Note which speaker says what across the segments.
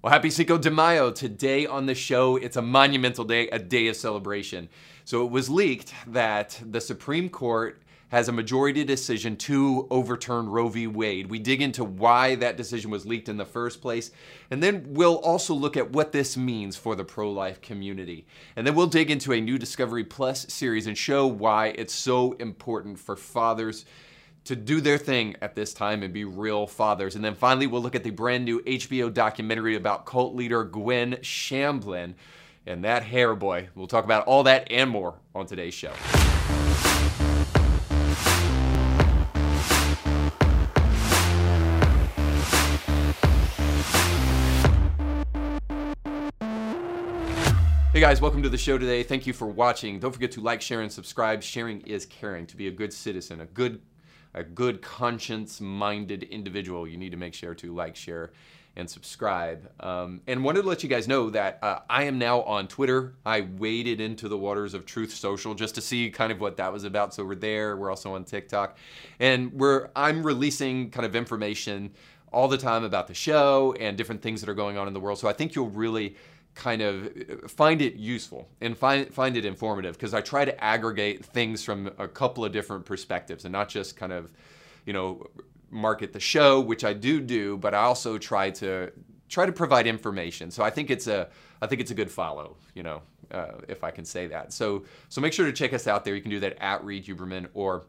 Speaker 1: Well, happy Cinco de Mayo. Today on the show, it's a monumental day, a day of celebration. So it was leaked that the Supreme Court has a majority decision to overturn Roe v. Wade. We dig into why that decision was leaked in the first place, and then we'll also look at what this means for the pro life community. And then we'll dig into a new Discovery Plus series and show why it's so important for fathers to do their thing at this time and be real fathers. And then finally, we'll look at the brand new HBO documentary about cult leader Gwen Shamblin and that hair boy. We'll talk about all that and more on today's show. Hey guys, welcome to the show today. Thank you for watching. Don't forget to like, share, and subscribe. Sharing is caring. To be a good citizen, a good a good conscience-minded individual, you need to make sure to like, share, and subscribe. Um, and wanted to let you guys know that uh, I am now on Twitter. I waded into the waters of Truth Social just to see kind of what that was about. So we're there. We're also on TikTok, and we're I'm releasing kind of information all the time about the show and different things that are going on in the world. So I think you'll really kind of uh, find it useful and find find it informative because I try to aggregate things from a couple of different perspectives and not just kind of you know market the show which I do do but I also try to try to provide information. So I think it's a I think it's a good follow you know uh, if I can say that. So so make sure to check us out there. You can do that at Reed Huberman or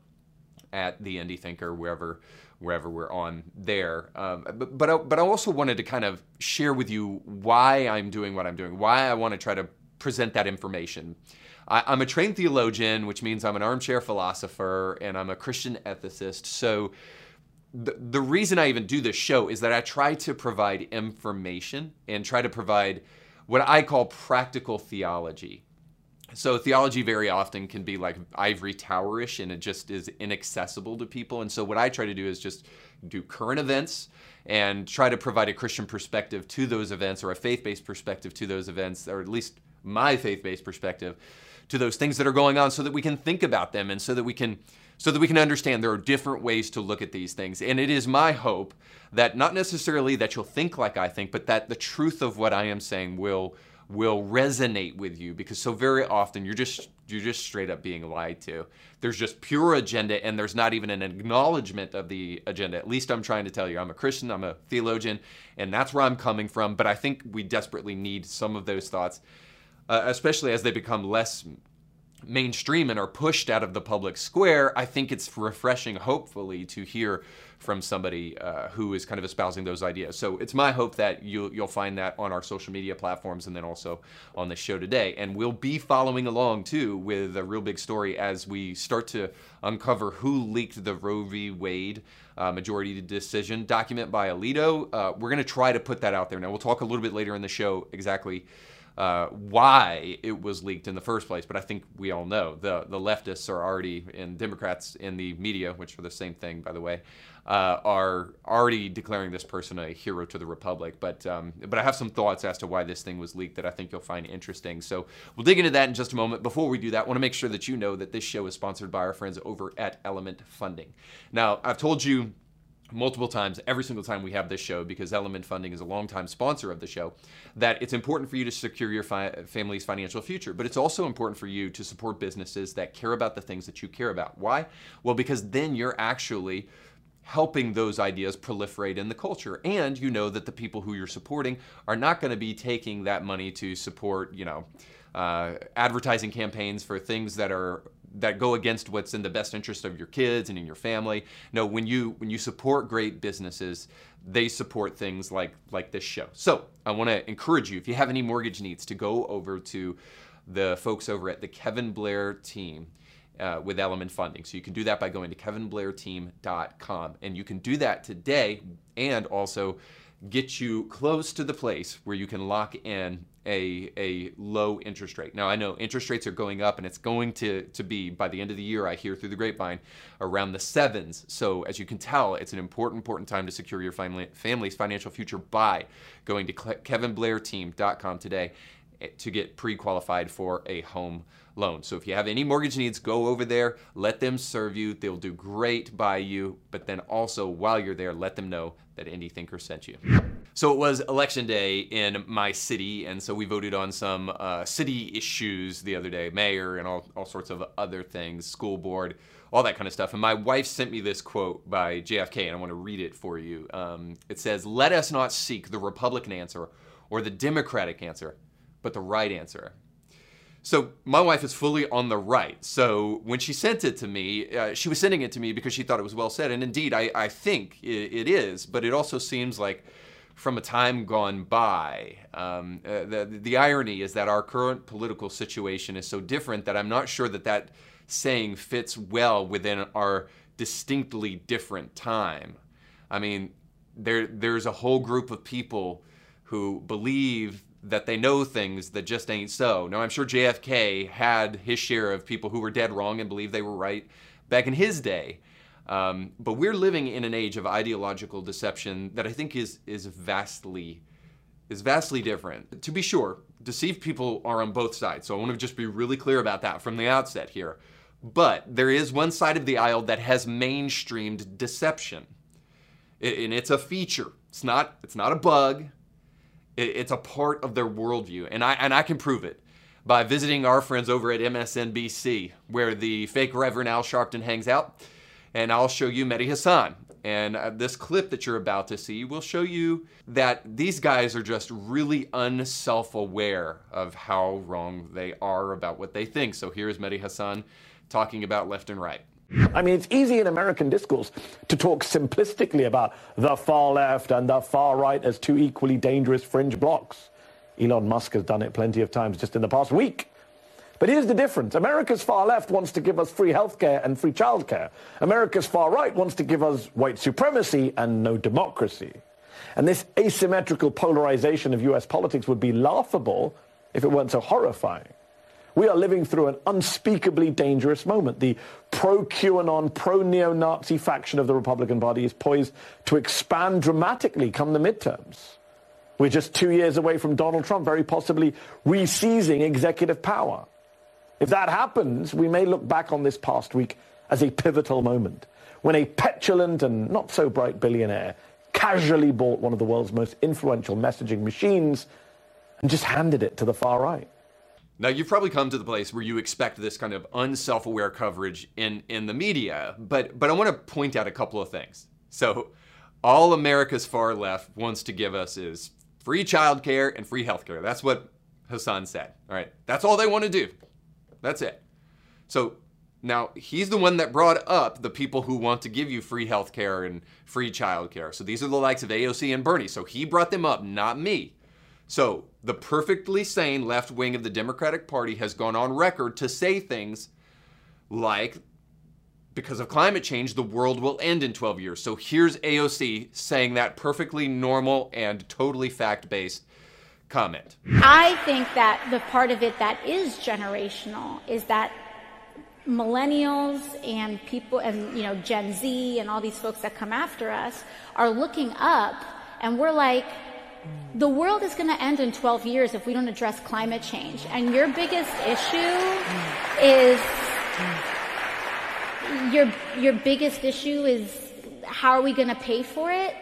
Speaker 1: at the Indie Thinker wherever wherever we're on there. Um, but but I, but I also wanted to kind of share with you why I'm doing what I'm doing, why I want to try to present that information. I, am a trained theologian, which means I'm an armchair philosopher and I'm a Christian ethicist. So the, the reason I even do this show is that I try to provide information and try to provide what I call practical theology. So theology very often can be like ivory towerish and it just is inaccessible to people. And so what I try to do is just do current events and try to provide a Christian perspective to those events or a faith-based perspective to those events, or at least my faith-based perspective to those things that are going on so that we can think about them and so that we can so that we can understand there are different ways to look at these things. And it is my hope that not necessarily that you'll think like I think, but that the truth of what I am saying will will resonate with you because so very often you're just you're just straight up being lied to. There's just pure agenda and there's not even an acknowledgement of the agenda. At least I'm trying to tell you. I'm a Christian, I'm a theologian, and that's where I'm coming from, but I think we desperately need some of those thoughts uh, especially as they become less mainstream and are pushed out of the public square, I think it's refreshing, hopefully, to hear from somebody uh, who is kind of espousing those ideas. So it's my hope that you'll, you'll find that on our social media platforms and then also on the show today. And we'll be following along too with a real big story as we start to uncover who leaked the Roe v. Wade uh, majority decision document by Alito. Uh, we're going to try to put that out there. Now, we'll talk a little bit later in the show exactly uh, why it was leaked in the first place. But I think we all know the the leftists are already and Democrats in the media, which are the same thing, by the way, uh, are already declaring this person a hero to the republic. But um, but I have some thoughts as to why this thing was leaked that I think you'll find interesting. So we'll dig into that in just a moment. Before we do that, I want to make sure that you know that this show is sponsored by our friends over at Element Funding. Now I've told you multiple times every single time we have this show because element funding is a longtime sponsor of the show that it's important for you to secure your fi- family's financial future. But it's also important for you to support businesses that care about the things that you care about. Why? Well because then you're actually helping those ideas proliferate in the culture. And you know that the people who you're supporting are not going to be taking that money to support you know uh, advertising campaigns for things that are that go against what's in the best interest of your kids and in your family. No, when you when you support great businesses, they support things like like this show. So I want to encourage you if you have any mortgage needs to go over to the folks over at the Kevin Blair team. Uh, with Element Funding. So you can do that by going to kevinblairteam.com. And you can do that today and also get you close to the place where you can lock in a, a low interest rate. Now, I know interest rates are going up and it's going to, to be, by the end of the year, I hear through the grapevine, around the sevens. So, as you can tell, it's an important, important time to secure your family, family's financial future by going to kevinblairteam.com today eh, to get pre-qualified for a home loan. So if you have any mortgage needs, go over there, let them serve you. They'll do great by you, but then also while you're there, let them know that Indie Thinker sent you. So it was election day in my city, and so we voted on some uh, city issues the other day, mayor and all, all sorts of other things, school board, all that kind of stuff. And my wife sent me this quote by JFK, and I want to read it for you. Um, it says, Let us not seek the Republican answer or the Democratic answer, but the right answer. So my wife is fully on the right. So when she sent it to me, uh, she was sending it to me because she thought it was well said. And indeed, I, I think it, it is. But it also seems like from a time gone by, um, uh, the, the irony is that our current political situation is so different that I'm not sure that that saying fits well within our distinctly different time. I mean, there, there's a whole group of people who believe that they know things that just ain't so. Now, I'm sure JFK had his share of people who were dead wrong and believed they were right back in his day. Um, but we're living in an age of ideological deception that I think is is vastly is vastly different. To be sure, deceived people are on both sides. So I want to just be really clear about that from the outset here. But there is one side of the aisle that has mainstreamed deception. And it's a feature. It's not it's not a bug. It's a part of their worldview, and I and I can prove it by visiting our friends over at MSNBC, where the fake Reverend Al Sharpton hangs out, and I'll show you Mehdi Hasan. And uh, this clip that you're about to see will show you that these guys are just really unself-aware of how wrong they are about what they think. So here's Mehdi Hasan talking about left and right.
Speaker 2: I mean, it's easy in American discourse to talk simplistically about the far left and the far right as two equally dangerous fringe blocks. Elon Musk has done it plenty of times just in the past week. But here's the difference. America's far left wants to give us free healthcare and free childcare. America's far right wants to give us white supremacy and no democracy. And this asymmetrical polarization of US politics would be laughable if it weren't so horrifying. We are living through an unspeakably dangerous moment. The pro QAnon, pro neo Nazi faction of the Republican Party is poised to expand dramatically come the midterms. We're just two years away from Donald Trump very possibly re seizing executive power. If that happens, we may look back on this past week as a pivotal moment when a petulant and not so bright billionaire casually bought one of the world's most influential messaging machines and just handed it to the far right.
Speaker 1: Now you've probably come to the place where you expect this kind of unself-aware coverage in in the media, but but I want to point out a couple of things. So all America's far left wants to give us is free childcare and free healthcare. That's what Hasan said. All right. That's all they want to do. That's it. So now he's the one that brought up the people who want to give you free healthcare and free childcare. So these are the likes of AOC and Bernie. So he brought them up, not me. So, the perfectly sane left wing of the Democratic Party has gone on record to say things like, because of climate change, the world will end in 12 years. So, here's AOC saying that perfectly normal and totally fact based comment.
Speaker 3: I think that the part of it that is generational is that millennials and people and you know Gen Z and all these folks that come after us are looking up and we're like the world is going to end in 12 years if we don't address climate change. And your biggest issue is your your biggest issue is how are we going to pay for it?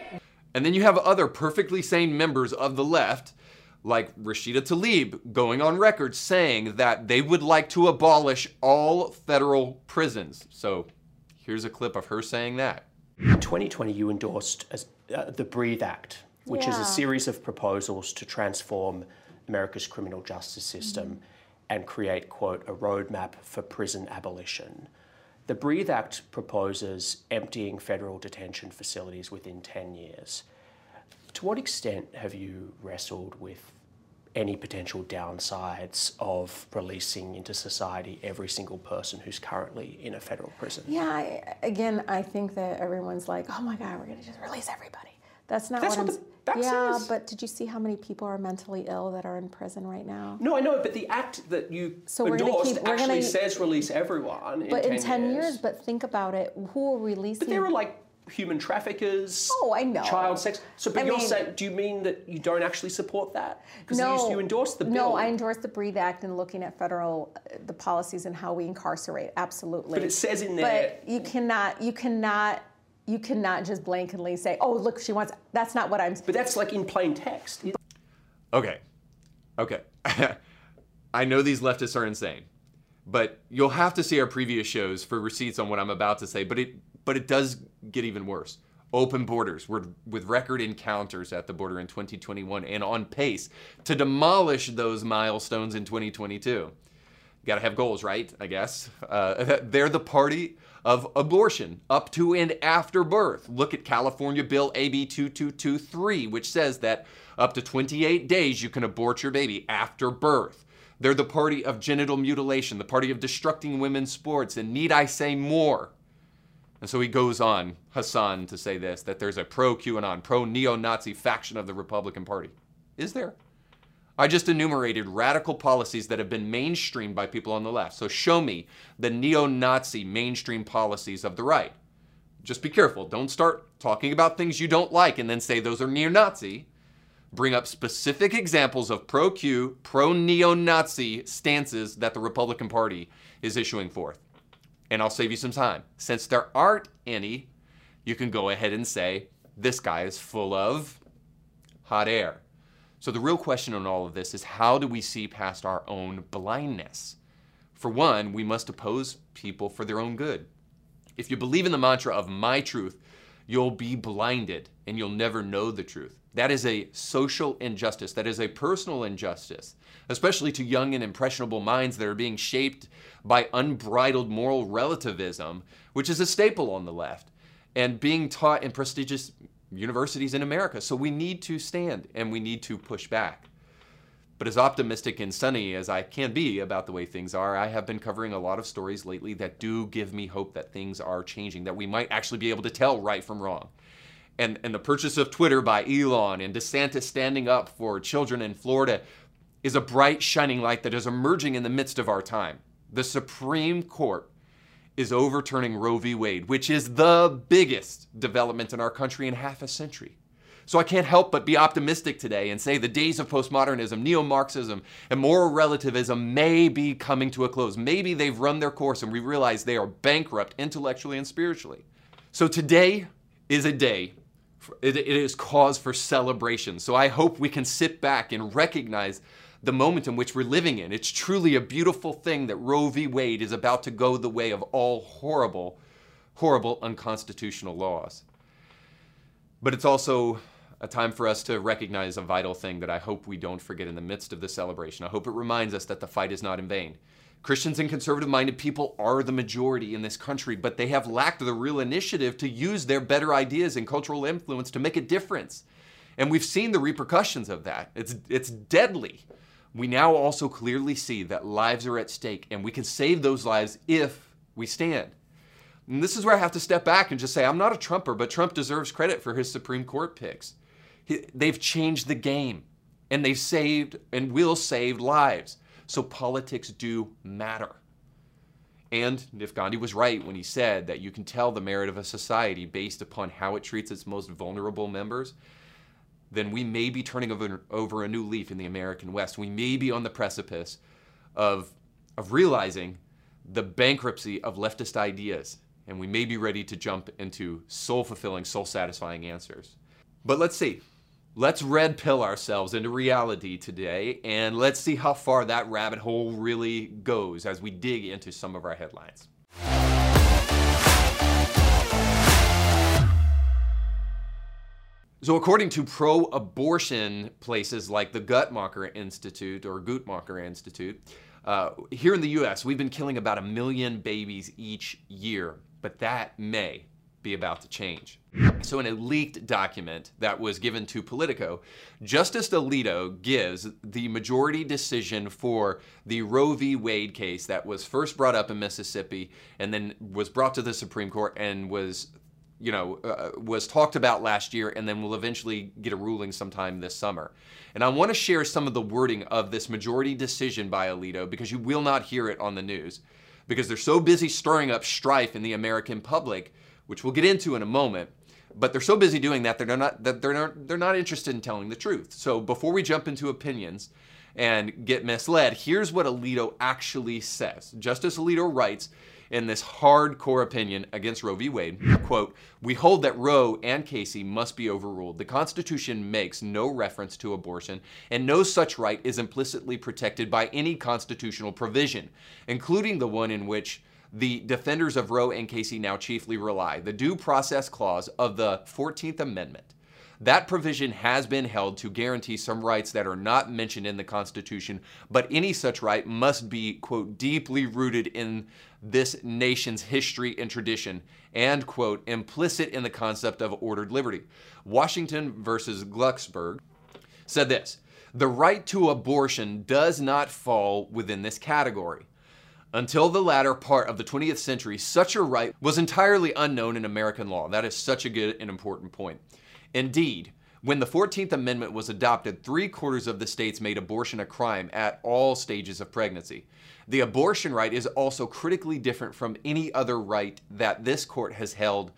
Speaker 1: And then you have other perfectly sane members of the left like Rashida Tlaib going on record saying that they would like to abolish all federal prisons. So here's a clip of her saying that.
Speaker 4: In 2020, you endorsed uh, the Breathe Act, which yeah. is a series of proposals to transform America's criminal justice system mm. and create, quote, a roadmap for prison abolition. The Breathe Act proposes emptying federal detention facilities within 10 years. To what extent have you wrestled with any potential downsides of releasing into society every single person who's currently in a federal prison?
Speaker 5: Yeah, I, again, I think that everyone's like, oh my God, we're going to just release everybody. That's not
Speaker 4: That's
Speaker 5: what,
Speaker 4: what
Speaker 5: I'm. Yeah, but did you see how many people are mentally ill that are in prison right now?
Speaker 4: No, I know, but the act that you
Speaker 5: So
Speaker 4: endorsed
Speaker 5: keep-
Speaker 4: actually
Speaker 5: gonna-
Speaker 4: says release everyone.
Speaker 5: But
Speaker 4: in
Speaker 5: in 10 years.
Speaker 4: years,
Speaker 5: but think about it. Who are releasing?
Speaker 4: But there are like human traffickers.
Speaker 5: Oh, I know.
Speaker 4: Child sex. So, but
Speaker 5: I
Speaker 4: you're
Speaker 5: mean-
Speaker 4: saying, do you mean that you don't actually support that? Because
Speaker 5: No,
Speaker 4: you, you endorse the bill.
Speaker 5: No, I endorse the Breathe Act and looking at federal uh, the policies and how we incarcerate. Absolutely.
Speaker 4: But it says in there-
Speaker 5: But you cannot, you cannot, you cannot just blankly say, "Oh, look, she wants." That's not what I'm.
Speaker 4: But that's like in plain text.
Speaker 1: Okay. Okay. I know these leftists are insane, but you'll have to see our previous shows for receipts on what I'm about to say, but it but it does get even worse. Open borders we're, with record encounters at the border in 2021 and on pace to demolish those milestones in 2022. Got to have goals, right? I guess. Uh, they're the party of abortion up to and after birth. Look at California Bill AB 2223, which says that up to 28 days you can abort your baby after birth. They're the party of genital mutilation, the party of destructing women's sports, and need I say more? And so he goes on, Hasan, to say this that there's a pro QAnon, pro neo Nazi faction of the Republican Party. Is there? I just enumerated radical policies that have been mainstreamed by people on the left. So show me the neo Nazi mainstream policies of the right. Just be careful. Don't start talking about things you don't like and then say those are neo Nazi. Bring up specific examples of pro Q, pro neo Nazi stances that the Republican Party is issuing forth. And I'll save you some time. Since there aren't any, you can go ahead and say, this guy is full of hot air. So the real question on all of this is how do we see past our own blindness? For one, we must oppose people for their own good. If you believe in the mantra of my truth, you'll be blinded and you'll never know the truth. That is a social injustice. That is a personal injustice, especially to young and impressionable minds that are being shaped by unbridled moral relativism, which is a staple on the left, and being taught in prestigious universities in America. So we need to stand and we need to push back. But as optimistic and sunny as I can be about the way things are, I have been covering a lot of stories lately that do give me hope that things are changing, that we might actually be able to tell right from wrong. And, and the purchase of Twitter by Elon and DeSantis standing up for children in Florida is a bright, shining light that is emerging in the midst of our time. The Supreme Court is overturning Roe v. Wade, which is the biggest development in our country in half a century. So I can't help but be optimistic today and say the days of postmodernism, neo Marxism, and moral relativism may be coming to a close. Maybe they've run their course and we realize they are bankrupt intellectually and spiritually. So today is a day, it is cause for celebration. So I hope we can sit back and recognize the moment in which we're living in. It's truly a beautiful thing that Roe v. Wade is about to go the way of all horrible, horrible unconstitutional laws. But it's also a time for us to recognize a vital thing that I hope we don't forget in the midst of the celebration. I hope it reminds us that the fight is not in vain. Christians and conservative minded people are the majority in this country, but they have lacked the real initiative to use their better ideas and cultural influence to make a difference. And we've seen the repercussions of that. It's, it's deadly. We now also clearly see that lives are at stake, and we can save those lives if we stand. And this is where I have to step back and just say, I'm not a Trumper, but Trump deserves credit for his Supreme Court picks. He, they've changed the game, and they've saved and will save lives. So politics do matter. And if Gandhi was right when he said that you can tell the merit of a society based upon how it treats its most vulnerable members, then we may be turning over, over a new leaf in the American West. We may be on the precipice of, of realizing the bankruptcy of leftist ideas, and we may be ready to jump into soul fulfilling, soul satisfying answers. But let's see. Let's red pill ourselves into reality today, and let's see how far that rabbit hole really goes as we dig into some of our headlines. So, according to pro abortion places like the Guttmacher Institute or Guttmacher Institute, uh, here in the US, we've been killing about a million babies each year, but that may be about to change. So, in a leaked document that was given to Politico, Justice Alito gives the majority decision for the Roe v. Wade case that was first brought up in Mississippi and then was brought to the Supreme Court and was you know, uh, was talked about last year and then will eventually get a ruling sometime this summer. And I want to share some of the wording of this majority decision by Alito because you will not hear it on the news because they're so busy stirring up strife in the American public, which we'll get into in a moment, but they're so busy doing that they're not that they're not they're not interested in telling the truth. So before we jump into opinions and get misled, here's what Alito actually says. Justice Alito writes in this hardcore opinion against Roe v. Wade, quote, "We hold that Roe and Casey must be overruled. The Constitution makes no reference to abortion, and no such right is implicitly protected by any constitutional provision, including the one in which the defenders of Roe and Casey now chiefly rely, the due process clause of the 14th Amendment. That provision has been held to guarantee some rights that are not mentioned in the Constitution, but any such right must be, quote, deeply rooted in this nation's history and tradition, and, quote, implicit in the concept of ordered liberty. Washington versus Glucksberg said this The right to abortion does not fall within this category. Until the latter part of the 20th century, such a right was entirely unknown in American law. That is such a good and important point. Indeed, when the 14th Amendment was adopted, three quarters of the states made abortion a crime at all stages of pregnancy. The abortion right is also critically different from any other right that this court has held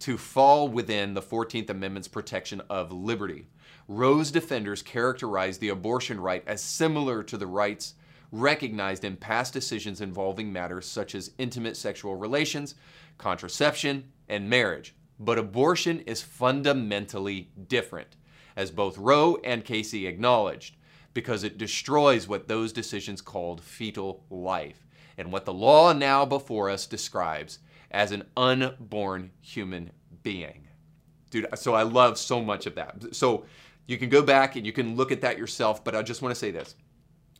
Speaker 1: to fall within the 14th Amendment's protection of liberty. Roe's defenders characterized the abortion right as similar to the rights recognized in past decisions involving matters such as intimate sexual relations, contraception, and marriage. But abortion is fundamentally different, as both Roe and Casey acknowledged, because it destroys what those decisions called fetal life, and what the law now before us describes as an unborn human being. Dude, so I love so much of that. So you can go back and you can look at that yourself, but I just want to say this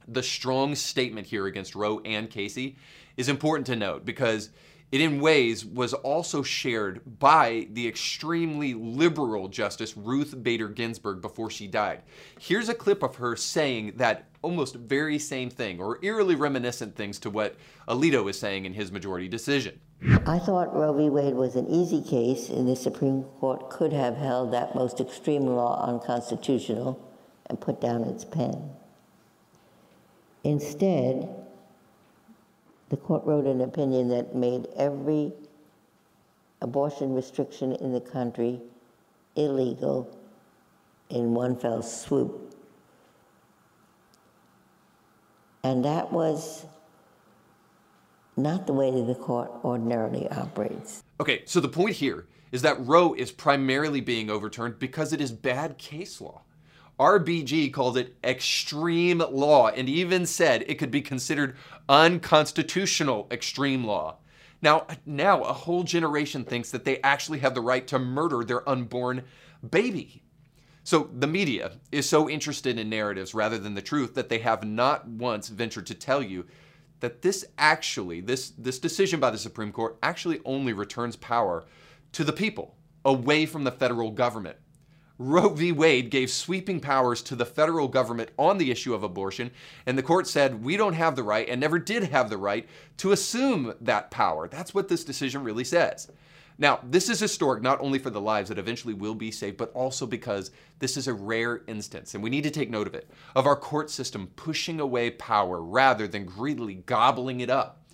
Speaker 1: the strong statement here against Roe and Casey is important to note because it in ways was also shared by the extremely liberal Justice Ruth Bader Ginsburg before she died. Here's a clip of her saying that almost very same thing, or eerily reminiscent things to what Alito is saying in his majority decision.
Speaker 6: I thought Roe v. Wade was an easy case, and the Supreme Court could have held that most extreme law unconstitutional and put down its pen. Instead, the court wrote an opinion that made every abortion restriction in the country illegal in one fell swoop. And that was not the way that the court ordinarily operates.
Speaker 1: Okay, so the point here is that Roe is primarily being overturned because it is bad case law. RBG called it extreme law and even said it could be considered unconstitutional extreme law. Now, now a whole generation thinks that they actually have the right to murder their unborn baby. So the media is so interested in narratives rather than the truth that they have not once ventured to tell you that this actually, this, this decision by the Supreme Court actually only returns power to the people, away from the federal government. Roe v. Wade gave sweeping powers to the federal government on the issue of abortion, and the court said we don't have the right and never did have the right to assume that power. That's what this decision really says. Now, this is historic not only for the lives that eventually will be saved, but also because this is a rare instance, and we need to take note of it, of our court system pushing away power rather than greedily gobbling it up.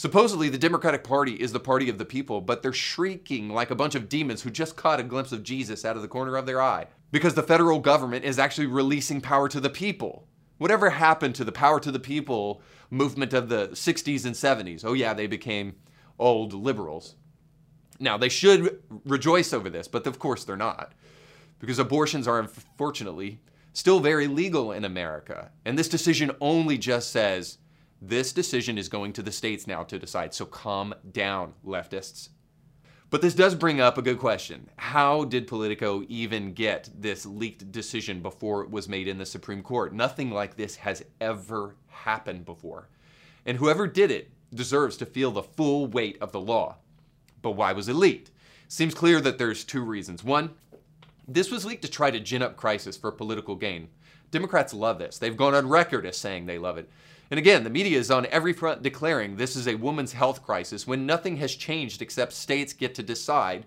Speaker 1: Supposedly, the Democratic Party is the party of the people, but they're shrieking like a bunch of demons who just caught a glimpse of Jesus out of the corner of their eye. Because the federal government is actually releasing power to the people. Whatever happened to the power to the people movement of the 60s and 70s? Oh, yeah, they became old liberals. Now, they should rejoice over this, but of course they're not. Because abortions are unfortunately still very legal in America. And this decision only just says this decision is going to the states now to decide, so calm down, leftists. But this does bring up a good question. How did Politico even get this leaked decision before it was made in the Supreme Court? Nothing like this has ever happened before. And whoever did it deserves to feel the full weight of the law. But why was it leaked? Seems clear that there's two reasons. One, this was leaked to try to gin up crisis for political gain. Democrats love this. They've gone on record as saying they love it. And again, the media is on every front declaring this is a woman's health crisis when nothing has changed except states get to decide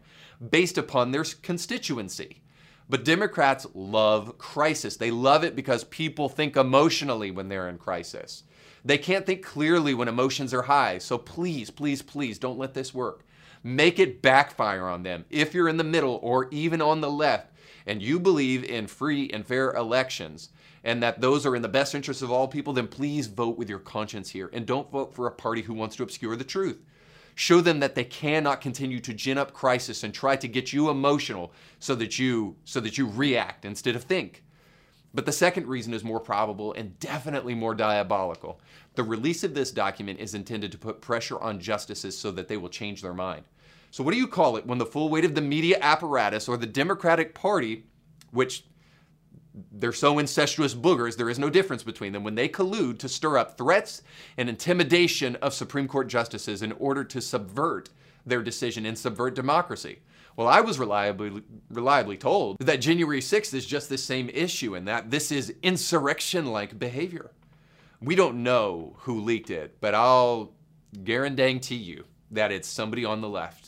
Speaker 1: based upon their constituency. But Democrats love crisis. They love it because people think emotionally when they're in crisis. They can't think clearly when emotions are high. So please, please, please don't let this work. Make it backfire on them. If you're in the middle or even on the left and you believe in free and fair elections and that those are in the best interest of all people, then please vote with your conscience here and don't vote for a party who wants to obscure the truth. Show them that they cannot continue to gin up crisis and try to get you emotional so that you so that you react instead of think. But the second reason is more probable and definitely more diabolical. The release of this document is intended to put pressure on justices so that they will change their mind. So, what do you call it when the full weight of the media apparatus or the Democratic Party, which they're so incestuous boogers, there is no difference between them, when they collude to stir up threats and intimidation of Supreme Court justices in order to subvert their decision and subvert democracy? Well, I was reliably, reliably told that January 6th is just the same issue and that this is insurrection like behavior. We don't know who leaked it, but I'll guarantee you that it's somebody on the left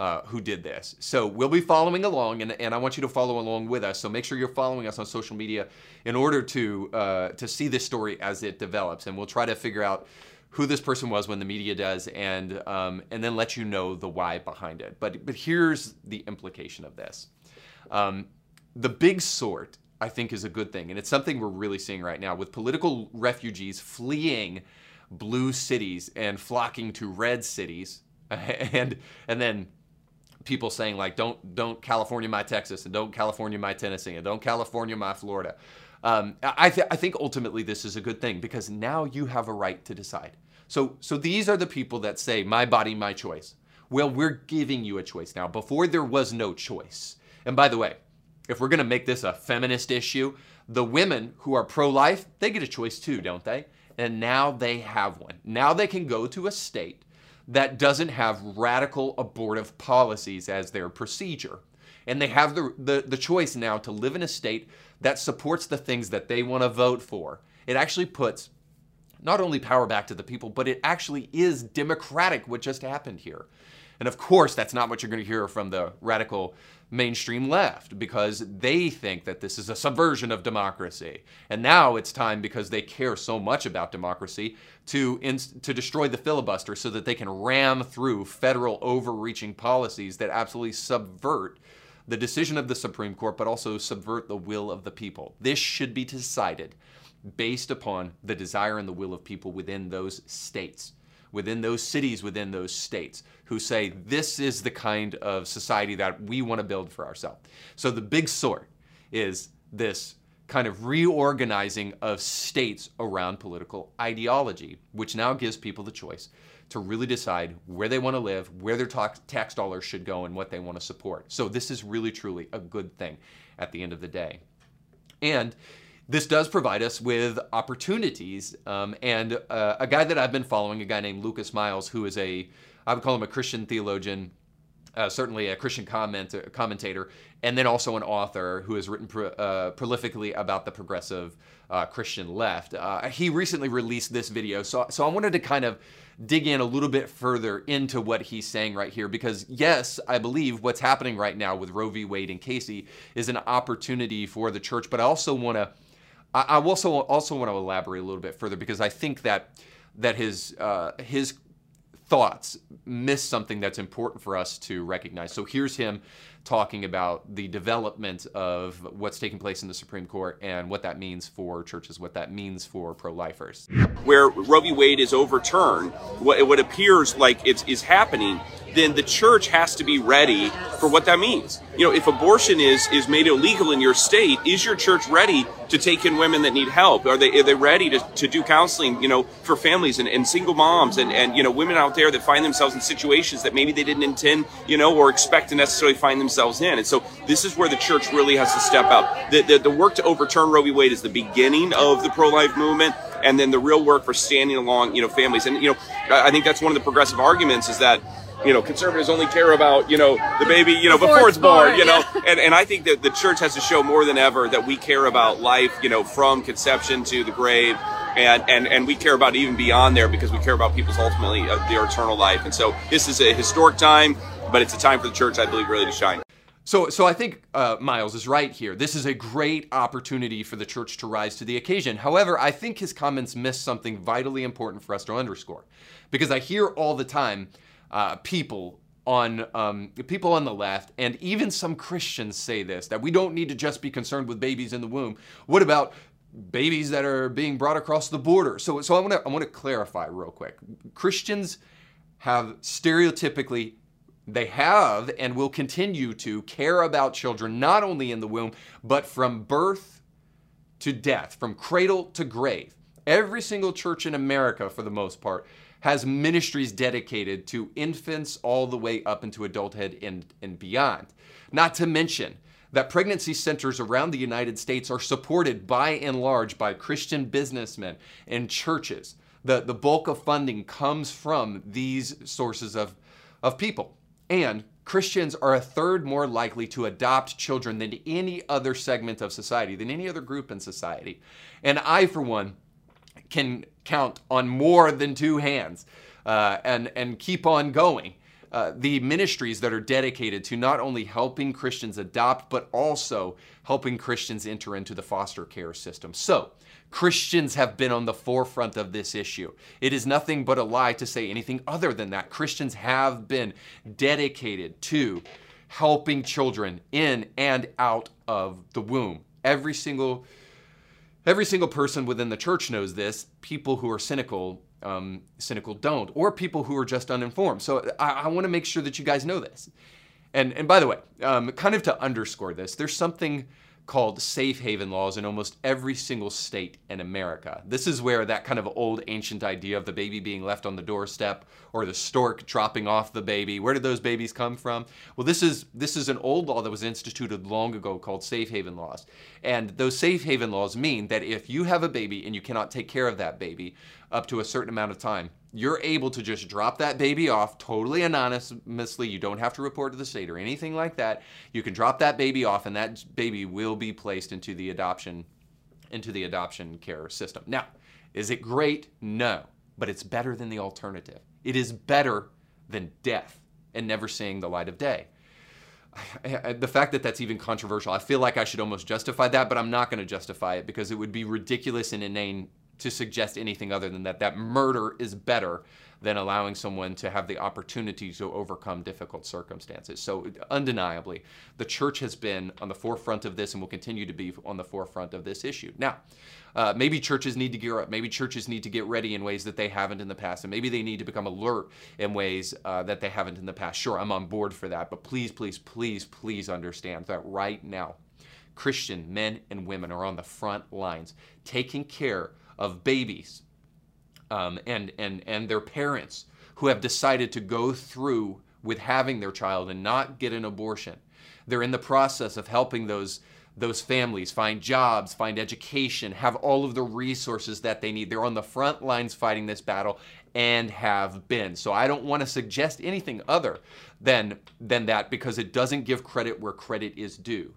Speaker 1: uh, who did this. So we'll be following along, and, and I want you to follow along with us. So make sure you're following us on social media in order to uh, to see this story as it develops, and we'll try to figure out who this person was when the media does, and um, and then let you know the why behind it. But but here's the implication of this: um, the big sort, I think, is a good thing, and it's something we're really seeing right now with political refugees fleeing blue cities and flocking to red cities, and and then people saying like don't don't California my Texas and don't California my Tennessee and don't California my Florida. Um, I, th- I think ultimately this is a good thing because now you have a right to decide. So, so these are the people that say, my body, my choice. Well, we're giving you a choice now. Before there was no choice. And by the way, if we're going to make this a feminist issue, the women who are pro life, they get a choice too, don't they? And now they have one. Now they can go to a state that doesn't have radical abortive policies as their procedure. And they have the, the, the choice now to live in a state that supports the things that they want to vote for. It actually puts not only power back to the people, but it actually is democratic what just happened here. And of course, that's not what you're going to hear from the radical mainstream left because they think that this is a subversion of democracy. And now it's time because they care so much about democracy to to destroy the filibuster so that they can ram through federal overreaching policies that absolutely subvert the decision of the Supreme Court, but also subvert the will of the people. This should be decided based upon the desire and the will of people within those states, within those cities, within those states, who say, this is the kind of society that we want to build for ourselves. So the big sort is this kind of reorganizing of states around political ideology, which now gives people the choice to really decide where they want to live, where their tax dollars should go, and what they want to support. So this is really, truly a good thing at the end of the day. And this does provide us with opportunities. Um, and uh, a guy that I've been following, a guy named Lucas Miles, who is a, I would call him a Christian theologian, uh, certainly a Christian comment, commentator, and then also an author who has written pro, uh, prolifically about the progressive uh, Christian left. Uh, he recently released this video, so, so I wanted to kind of dig in a little bit further into what he's saying right here because, yes, I believe what's happening right now with Roe v. Wade and Casey is an opportunity for the church, but I also want to. I also also want to elaborate a little bit further because I think that that his uh, his thoughts miss something that's important for us to recognize. So here's him talking about the development of what's taking place in the Supreme Court and what that means for churches, what that means for pro-lifers.
Speaker 7: Where Roe v. Wade is overturned, what, what appears like it's is happening then the church has to be ready for what that means. You know, if abortion is is made illegal in your state, is your church ready to take in women that need help? Are they are they ready to, to do counseling, you know, for families and, and single moms and, and you know women out there that find themselves in situations that maybe they didn't intend, you know, or expect to necessarily find themselves in. And so this is where the church really has to step up. The the, the work to overturn Roe v. Wade is the beginning of the pro life movement and then the real work for standing along, you know, families. And you know, I think that's one of the progressive arguments is that you know, conservatives only care about, you know, the baby, you know, before, before it's born, born you know. Yeah. And, and I think that the church has to show more than ever that we care about life, you know, from conception to the grave. And, and, and we care about even beyond there because we care about people's ultimately uh, their eternal life. And so this is a historic time, but it's a time for the church, I believe, really to shine.
Speaker 1: So, so I think uh, Miles is right here. This is a great opportunity for the church to rise to the occasion. However, I think his comments miss something vitally important for us to underscore, because I hear all the time uh, people on um, people on the left, and even some Christians say this that we don't need to just be concerned with babies in the womb. What about babies that are being brought across the border? So, so I want to I want to clarify real quick. Christians have stereotypically they have and will continue to care about children not only in the womb but from birth to death, from cradle to grave. Every single church in America, for the most part, has ministries dedicated to infants all the way up into adulthood and, and beyond. Not to mention that pregnancy centers around the United States are supported by and large by Christian businessmen and churches. The, the bulk of funding comes from these sources of, of people. And Christians are a third more likely to adopt children than any other segment of society, than any other group in society. And I, for one, can count on more than two hands uh, and, and keep on going. Uh, the ministries that are dedicated to not only helping Christians adopt, but also helping Christians enter into the foster care system. So, Christians have been on the forefront of this issue. It is nothing but a lie to say anything other than that. Christians have been dedicated to helping children in and out of the womb. Every single Every single person within the church knows this. People who are cynical, um, cynical don't, or people who are just uninformed. So I, I want to make sure that you guys know this. And and by the way, um, kind of to underscore this, there's something called safe haven laws in almost every single state in America. This is where that kind of old ancient idea of the baby being left on the doorstep or the stork dropping off the baby, where did those babies come from? Well, this is this is an old law that was instituted long ago called safe haven laws. And those safe haven laws mean that if you have a baby and you cannot take care of that baby up to a certain amount of time, you're able to just drop that baby off totally anonymously. You don't have to report to the state or anything like that. You can drop that baby off and that baby will be placed into the adoption into the adoption care system. Now, is it great? No, but it's better than the alternative. It is better than death and never seeing the light of day. The fact that that's even controversial, I feel like I should almost justify that, but I'm not going to justify it because it would be ridiculous and inane to suggest anything other than that that murder is better than allowing someone to have the opportunity to overcome difficult circumstances. So, undeniably, the church has been on the forefront of this and will continue to be on the forefront of this issue. Now, uh, maybe churches need to gear up. Maybe churches need to get ready in ways that they haven't in the past. And maybe they need to become alert in ways uh, that they haven't in the past. Sure, I'm on board for that. But please, please, please, please understand that right now, Christian men and women are on the front lines taking care of babies um, and, and, and their parents who have decided to go through with having their child and not get an abortion. They're in the process of helping those, those families find jobs, find education, have all of the resources that they need. They're on the front lines fighting this battle and have been. So I don't want to suggest anything other than, than that because it doesn't give credit where credit is due.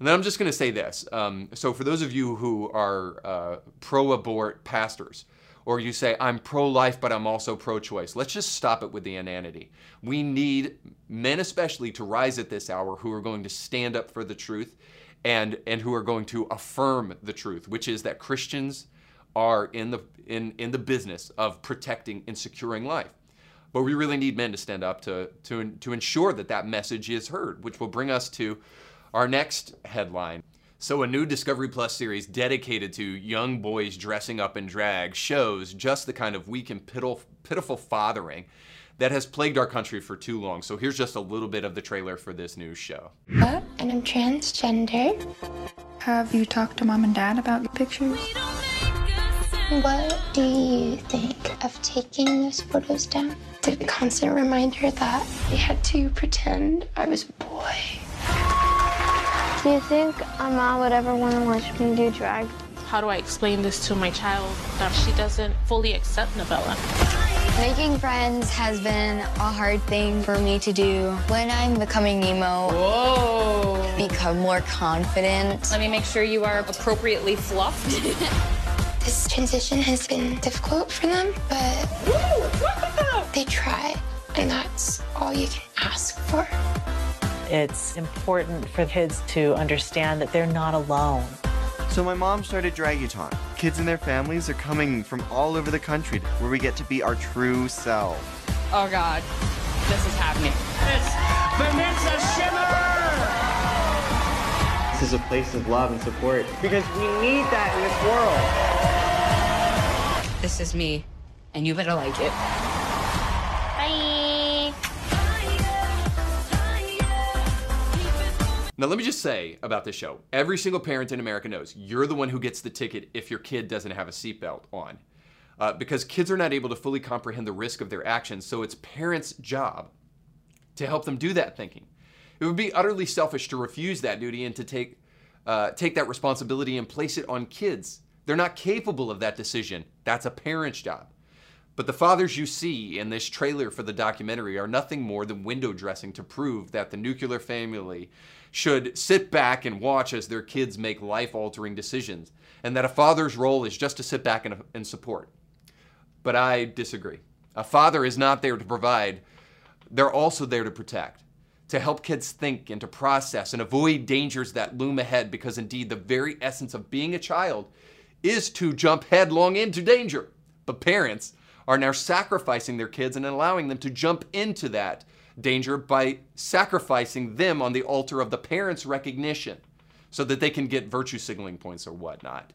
Speaker 1: And then I'm just going to say this. Um, so, for those of you who are uh, pro abort pastors, or you say, I'm pro life, but I'm also pro choice, let's just stop it with the inanity. We need men, especially, to rise at this hour who are going to stand up for the truth and, and who are going to affirm the truth, which is that Christians are in the, in, in the business of protecting and securing life. But we really need men to stand up to, to, to ensure that that message is heard, which will bring us to our next headline. So, a new Discovery Plus series dedicated to young boys dressing up in drag shows just the kind of weak and pitiful, pitiful fathering that has plagued our country for too long. So, here's just a little bit of the trailer for this new show.
Speaker 8: and I'm transgender.
Speaker 9: Have you talked to mom and dad about the pictures?
Speaker 8: What do you think of taking those photos down? The constant reminder that I had to pretend I was a boy.
Speaker 10: Do you think a mom would ever want to watch me do drag?
Speaker 11: How do I explain this to my child that she doesn't fully accept Novella?
Speaker 12: Making friends has been a hard thing for me to do. When I'm becoming Nemo,
Speaker 11: Whoa.
Speaker 12: become more confident.
Speaker 11: Let me make sure you are appropriately fluffed.
Speaker 8: this transition has been difficult for them, but they try, and that's all you can ask for.
Speaker 13: It's important for kids to understand that they're not alone.
Speaker 14: So my mom started Draguton. Kids and their families are coming from all over the country where we get to be our true self.
Speaker 11: Oh God.
Speaker 15: this is happening.
Speaker 16: It's Vanessa Shimmer!
Speaker 14: This is a place of love and support because we need that in this world.
Speaker 15: This is me, and you better like it.
Speaker 1: Now, let me just say about this show every single parent in America knows you're the one who gets the ticket if your kid doesn't have a seatbelt on. Uh, because kids are not able to fully comprehend the risk of their actions, so it's parents' job to help them do that thinking. It would be utterly selfish to refuse that duty and to take, uh, take that responsibility and place it on kids. They're not capable of that decision. That's a parent's job. But the fathers you see in this trailer for the documentary are nothing more than window dressing to prove that the nuclear family should sit back and watch as their kids make life altering decisions, and that a father's role is just to sit back and, and support. But I disagree. A father is not there to provide, they're also there to protect, to help kids think and to process and avoid dangers that loom ahead, because indeed the very essence of being a child is to jump headlong into danger. But parents are now sacrificing their kids and allowing them to jump into that danger by sacrificing them on the altar of the parents' recognition so that they can get virtue signaling points or whatnot.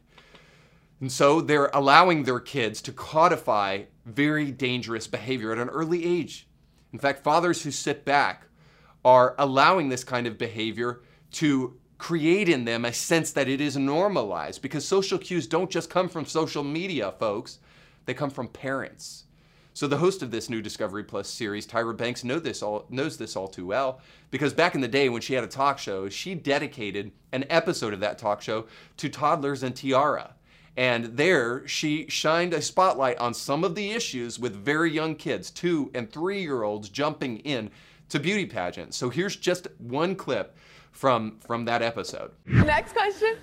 Speaker 1: And so they're allowing their kids to codify very dangerous behavior at an early age. In fact, fathers who sit back are allowing this kind of behavior to create in them a sense that it is normalized because social cues don't just come from social media, folks, they come from parents. So the host of this new Discovery Plus series, Tyra Banks, know this all, knows this all too well because back in the day when she had a talk show, she dedicated an episode of that talk show to toddlers and tiara. And there, she shined a spotlight on some of the issues with very young kids, two and three year olds, jumping in to beauty pageants. So here's just one clip from, from that episode.
Speaker 17: Next question.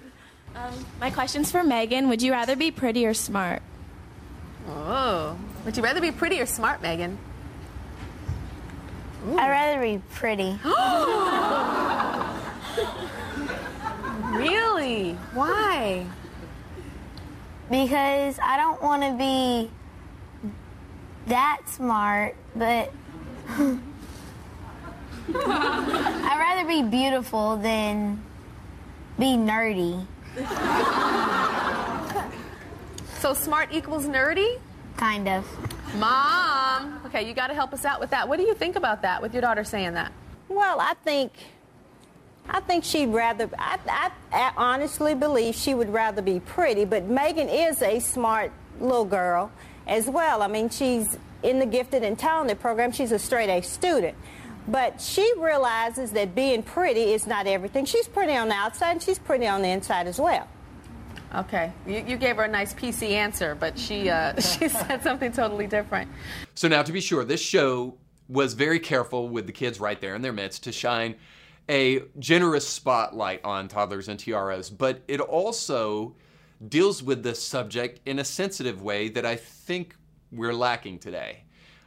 Speaker 17: Um, my question's for Megan. Would you rather be pretty or smart?
Speaker 5: Oh. Would you rather be pretty or smart, Megan?
Speaker 10: I'd rather be pretty.
Speaker 5: really? Why?
Speaker 10: Because I don't want to be that smart, but I'd rather be beautiful than be nerdy.
Speaker 5: So smart equals nerdy?
Speaker 10: Kind of.
Speaker 5: Mom. Okay, you got to help us out with that. What do you think about that, with your daughter saying that?
Speaker 18: Well, I think, I think she'd rather. I, I, I honestly believe she would rather be pretty. But Megan is a smart little girl as well. I mean, she's in the gifted and talented program. She's a straight A student. But she realizes that being pretty is not everything. She's pretty on the outside and she's pretty on the inside as well.
Speaker 5: Okay, you, you gave her a nice PC answer, but she uh, she said something totally different.
Speaker 1: So now, to be sure, this show was very careful with the kids right there in their midst to shine a generous spotlight on toddlers and tiaras, but it also deals with this subject in a sensitive way that I think we're lacking today.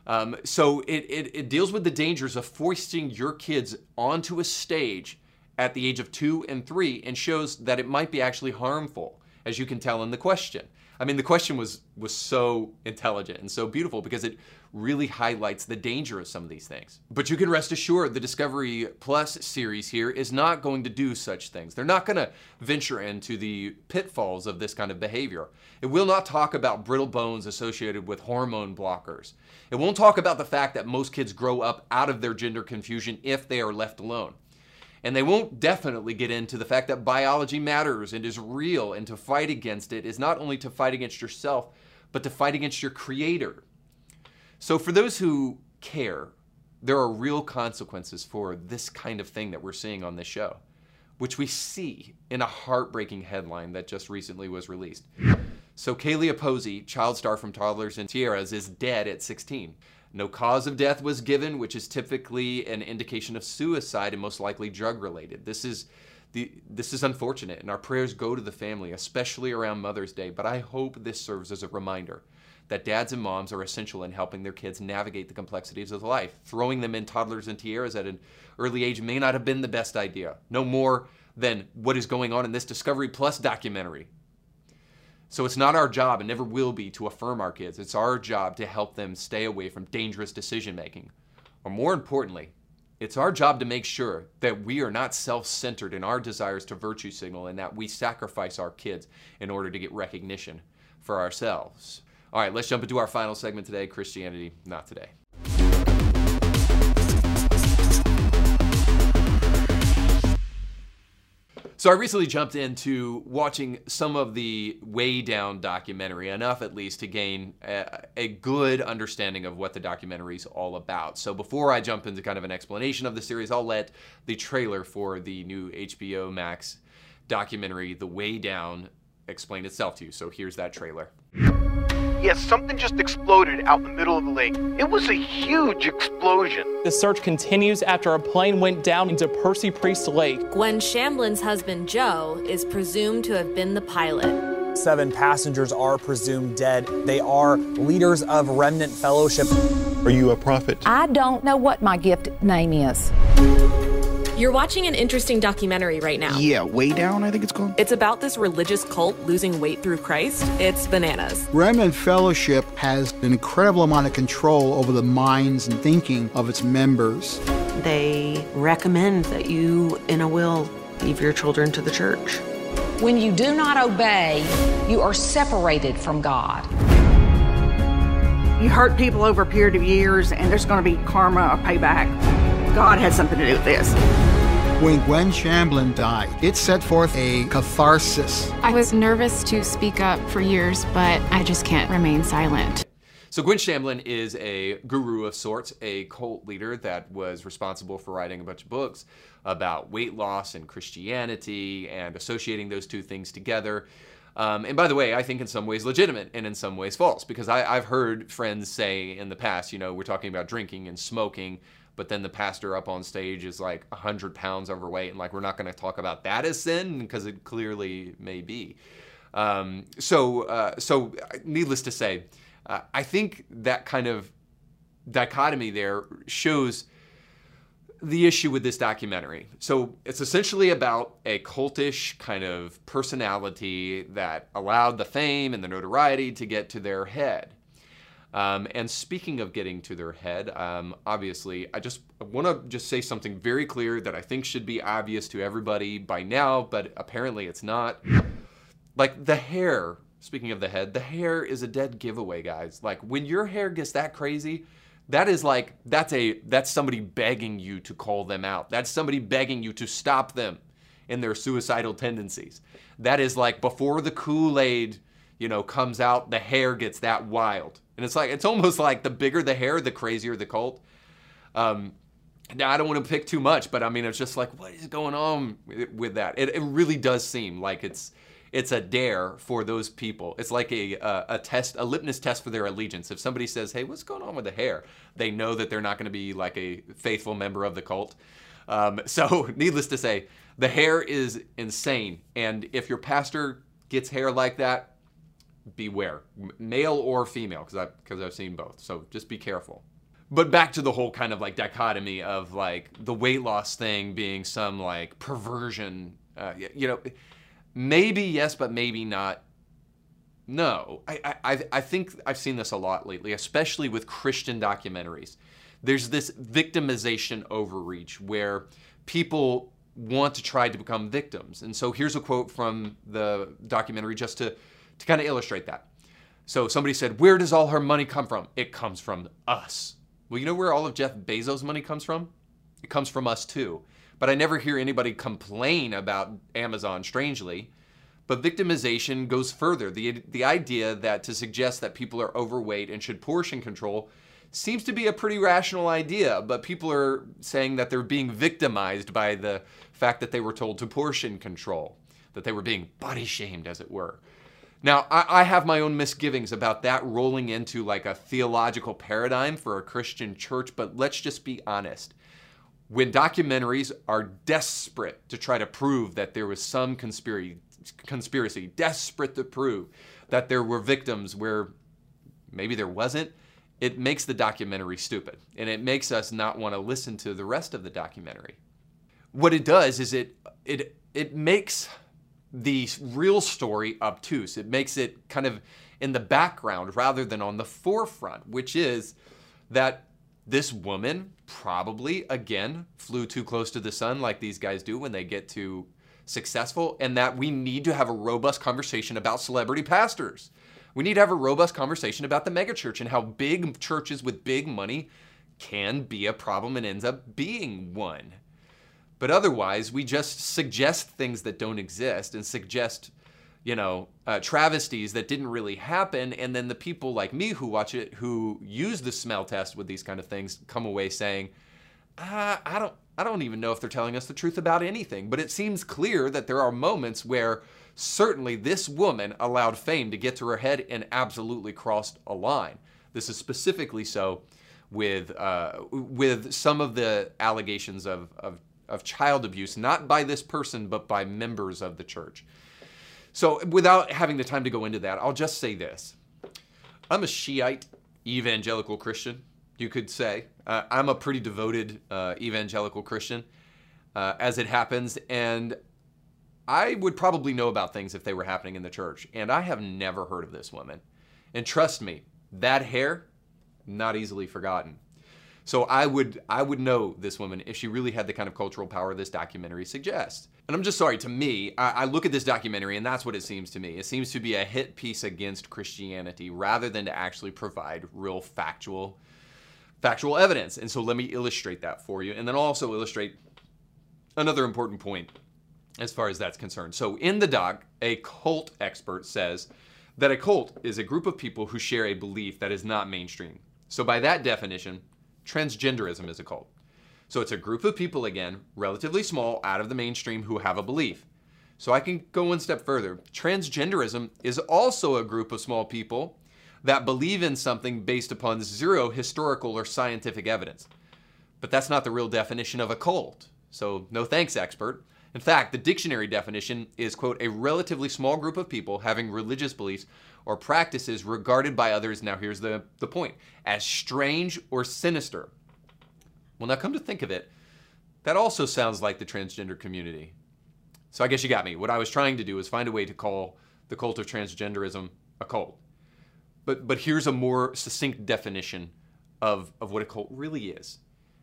Speaker 1: Um, so it, it, it deals with the dangers of foisting your kids onto a stage at the age of two and three and shows that it might be actually harmful as you can tell in the question. I mean, the question was was so intelligent and so beautiful because it really highlights the danger of some of these things. But you can rest assured the Discovery Plus series here is not going to do such things. They're not going to venture into the pitfalls of this kind of behavior. It will not talk about brittle bones associated with hormone blockers. It won't talk about the fact that most kids grow up out of their gender confusion if they are left alone. And they won't definitely get into the fact that biology matters and is real, and to fight against it is not only to fight against yourself, but to fight against your creator. So, for those who care, there are real consequences for this kind of thing that we're seeing on this show, which we see in a heartbreaking headline that just recently was released. So, Kailia Posey, child star from Toddlers and Tiaras, is dead at 16. No cause of death was given, which is typically an indication of suicide and most likely drug related. This is the, this is unfortunate, and our prayers go to the family, especially around Mother's Day. But I hope this serves as a reminder that dads and moms are essential in helping their kids navigate the complexities of life. Throwing them in toddlers and tiaras at an early age may not have been the best idea, no more than what is going on in this Discovery Plus documentary. So it's not our job and never will be to affirm our kids. It's our job to help them stay away from dangerous decision making. or more importantly, it's our job to make sure that we are not self centered in our desires to virtue signal and that we sacrifice our kids in order to get recognition for ourselves. All right, let's jump into our final segment today Christianity, not today. So I recently jumped into watching some of the Way Down documentary, enough at least to gain a, a, good understanding of what the documentary is all about. So before I jump into kind of an explanation of the series, I'll let the trailer for the new HBO Max documentary, The Way Down, explain itself to you. So here's that trailer.
Speaker 19: Yes, something just exploded out in the middle of the lake. It was a huge explosion.
Speaker 20: The search continues after a plane went down into Percy Priest Lake.
Speaker 21: Gwen Shamblin's husband, Joe, is presumed to have been the pilot.
Speaker 22: Seven passengers are presumed dead. They are leaders of Remnant Fellowship.
Speaker 23: Are you a prophet?
Speaker 24: I don't know what my gift name is.
Speaker 21: You're watching an interesting documentary right now.
Speaker 23: Yeah, Way Down, I think it's called.
Speaker 21: It's about this religious cult losing weight through Christ. It's bananas.
Speaker 23: Remnant Fellowship has an incredible amount of control over the minds and thinking of its members.
Speaker 25: They recommend that you, in a will, leave your children to the church.
Speaker 24: When you do not obey, you are separated from God.
Speaker 26: You hurt people over a period of years, and there's going to be karma or payback. God had something to do with this.
Speaker 23: When Gwen Shamblin died, it set forth a catharsis.
Speaker 9: I was nervous to speak up for years, but I just can't remain silent.
Speaker 1: So Gwen Shamblin is a guru of sorts, a cult leader that was responsible for writing a bunch of books about weight loss and Christianity and associating those two things together. Um, and by the way, I think in some ways legitimate and in some ways false because I, I've heard friends say in the past, you know, we're talking about drinking and smoking, but then the pastor up on stage is like 100 pounds overweight and like we're not going to talk about that as sin because it clearly may be. Um, so, uh, so needless to say, uh, I think that kind of dichotomy there shows the issue with this documentary. So it's essentially about a cultish kind of personality that allowed the fame and the notoriety to get to their head. Um, and speaking of getting to their head, um, obviously, I just want to just say something very clear that I think should be obvious to everybody by now, but apparently it's not. Like the hair, speaking of the head, the hair is a dead giveaway, guys. Like when your hair gets that crazy, that is like that's a that's somebody begging you to call them out. That's somebody begging you to stop them in their suicidal tendencies. That is like before the Kool-Aid, you know, comes out, the hair gets that wild. And it's like it's almost like the bigger the hair, the crazier the cult. Um, now I don't want to pick too much, but I mean it's just like what is going on with that? It, it really does seem like it's it's a dare for those people. It's like a, a, a test, a litmus test for their allegiance. If somebody says, "Hey, what's going on with the hair?" they know that they're not going to be like a faithful member of the cult. Um, so, needless to say, the hair is insane, and if your pastor gets hair like that, beware, male or female, because I because I've seen both. So just be careful. But back to the whole kind of like dichotomy of like the weight loss thing being some like perversion. Uh, you know, maybe yes, but maybe not. No, I, I I think I've seen this a lot lately, especially with Christian documentaries. There's this victimization overreach where people want to try to become victims. And so here's a quote from the documentary just to to kind of illustrate that. So somebody said, Where does all her money come from? It comes from us. Well, you know where all of Jeff Bezos' money comes from? It comes from us too. But I never hear anybody complain about Amazon, strangely. But victimization goes further. The, the idea that to suggest that people are overweight and should portion control seems to be a pretty rational idea, but people are saying that they're being victimized by the fact that they were told to portion control, that they were being body shamed, as it were. Now, I, I, have my own misgivings about that rolling into like a theological paradigm for a Christian church, but let's just be honest. When documentaries are desperate to try to prove that there was some conspiracy, conspiracy, desperate to prove that there were victims where maybe there wasn't, it makes the documentary stupid. And it makes us not want to listen to the rest of the documentary. What it does is it it it makes the real story obtuse. It makes it kind of in the background rather than on the forefront, which is that this woman probably, again, flew too close to the sun like these guys do when they get too successful, and that we need to have a robust conversation about celebrity pastors. We need to have a robust conversation about the megachurch and how big churches with big money can be a problem and ends up being one. But otherwise, we just suggest things that don't exist and suggest, you know, uh, travesties that didn't really happen. And then the people like me who watch it, who use the smell test with these kind of things, come away saying, uh, I don't, I don't even know if they're telling us the truth about anything. But it seems clear that there are moments where certainly this woman allowed fame to get to her head and absolutely crossed a line. This is specifically so with uh, with some of the allegations of, of of child abuse, not by this person, but by members of the church. So, without having the time to go into that, I'll just say this I'm a Shiite evangelical Christian, you could say. Uh, I'm a pretty devoted uh, evangelical Christian, uh, as it happens, and I would probably know about things if they were happening in the church. And I have never heard of this woman. And trust me, that hair, not easily forgotten. So I would I would know this woman if she really had the kind of cultural power this documentary suggests. And I'm just sorry, to me, I, I, look at this documentary and that's what it seems to me. It seems to be a hit piece against Christianity rather than to actually provide real factual factual evidence. And so let me illustrate that for you. And then also illustrate another important point as far as that's concerned. So in the doc, a cult expert says that a cult is a group of people who share a belief that is not mainstream. So by that definition, transgenderism is a cult. So it's a group of people, again, relatively small, out of the mainstream, who have a belief. So I can go one step further. Transgenderism is also a group of small people that believe in something based upon zero historical or scientific evidence. But that's not the real definition of a cult. So no thanks, expert. In fact, the dictionary definition is, quote, a relatively small group of people having religious beliefs or practices regarded by others, now here's the, the point, as strange or sinister. Well, now come to think of it, that also sounds like the transgender community. So I guess you got me. What I was trying to do is find a way to call the cult of transgenderism a cult. But, but here's a more succinct definition of, of what a cult really is.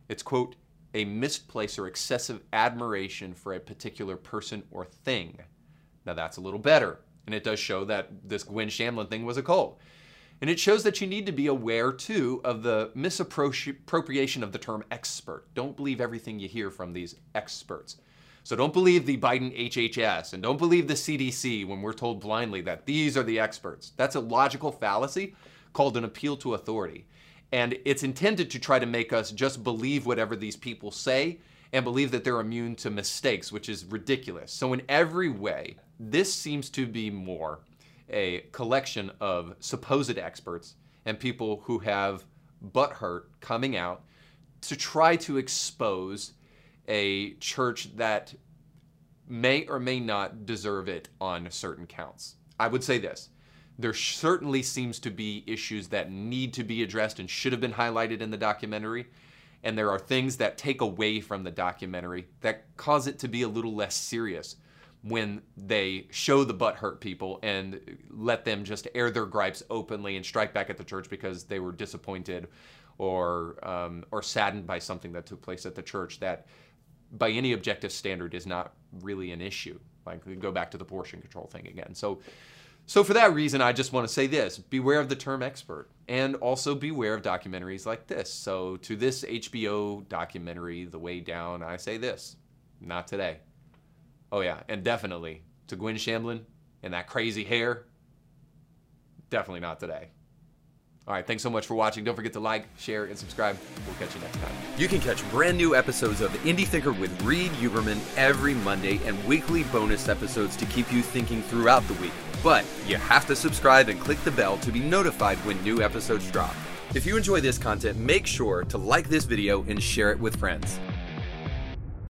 Speaker 1: It's, quote, a misplaced or excessive admiration for a particular person or thing. Now that's a little better. And it does show that this Gwen Shamblin thing was a cult. And it shows that you need to be aware, too, of the misappropriation of the term expert. Don't believe everything you hear from these experts. So don't believe the Biden HHS and don't believe the CDC when we're told blindly that these are the experts. That's a logical fallacy called an appeal to authority. And it's intended to try to make us just believe whatever these people say and believe that they're immune to mistakes, which is ridiculous. So, in every way, this seems to be more a collection of supposed experts and people who have butt hurt coming out to try to expose a church that may or may not deserve it on certain counts. I would say this there certainly seems to be issues that need to be addressed and should have been highlighted in the documentary. And there are things that take away from the documentary that cause it to be a little less serious when they show the butt hurt people and let them just air their gripes openly and strike back at the church because they were disappointed or um, or saddened by something that took place at the church that by any objective standard is not really an issue. Like we go back to the portion control thing again. So so for that reason, I just want to say this, beware of the term expert and also beware of documentaries like this. So to this HBO documentary, The Way Down, I say this, not today. Oh yeah, and definitely to Gwen Shamblin and that crazy hair, definitely not today. All right, thanks so much for watching. Don't forget to like, share, and subscribe. We'll catch you next time. You can catch brand new episodes of Indie Thinker with Reed Huberman every Monday and weekly bonus episodes to keep you thinking throughout the week. But you have to subscribe and click the bell to be notified when new episodes drop. If you enjoy this content, make sure to like this video and share it with friends.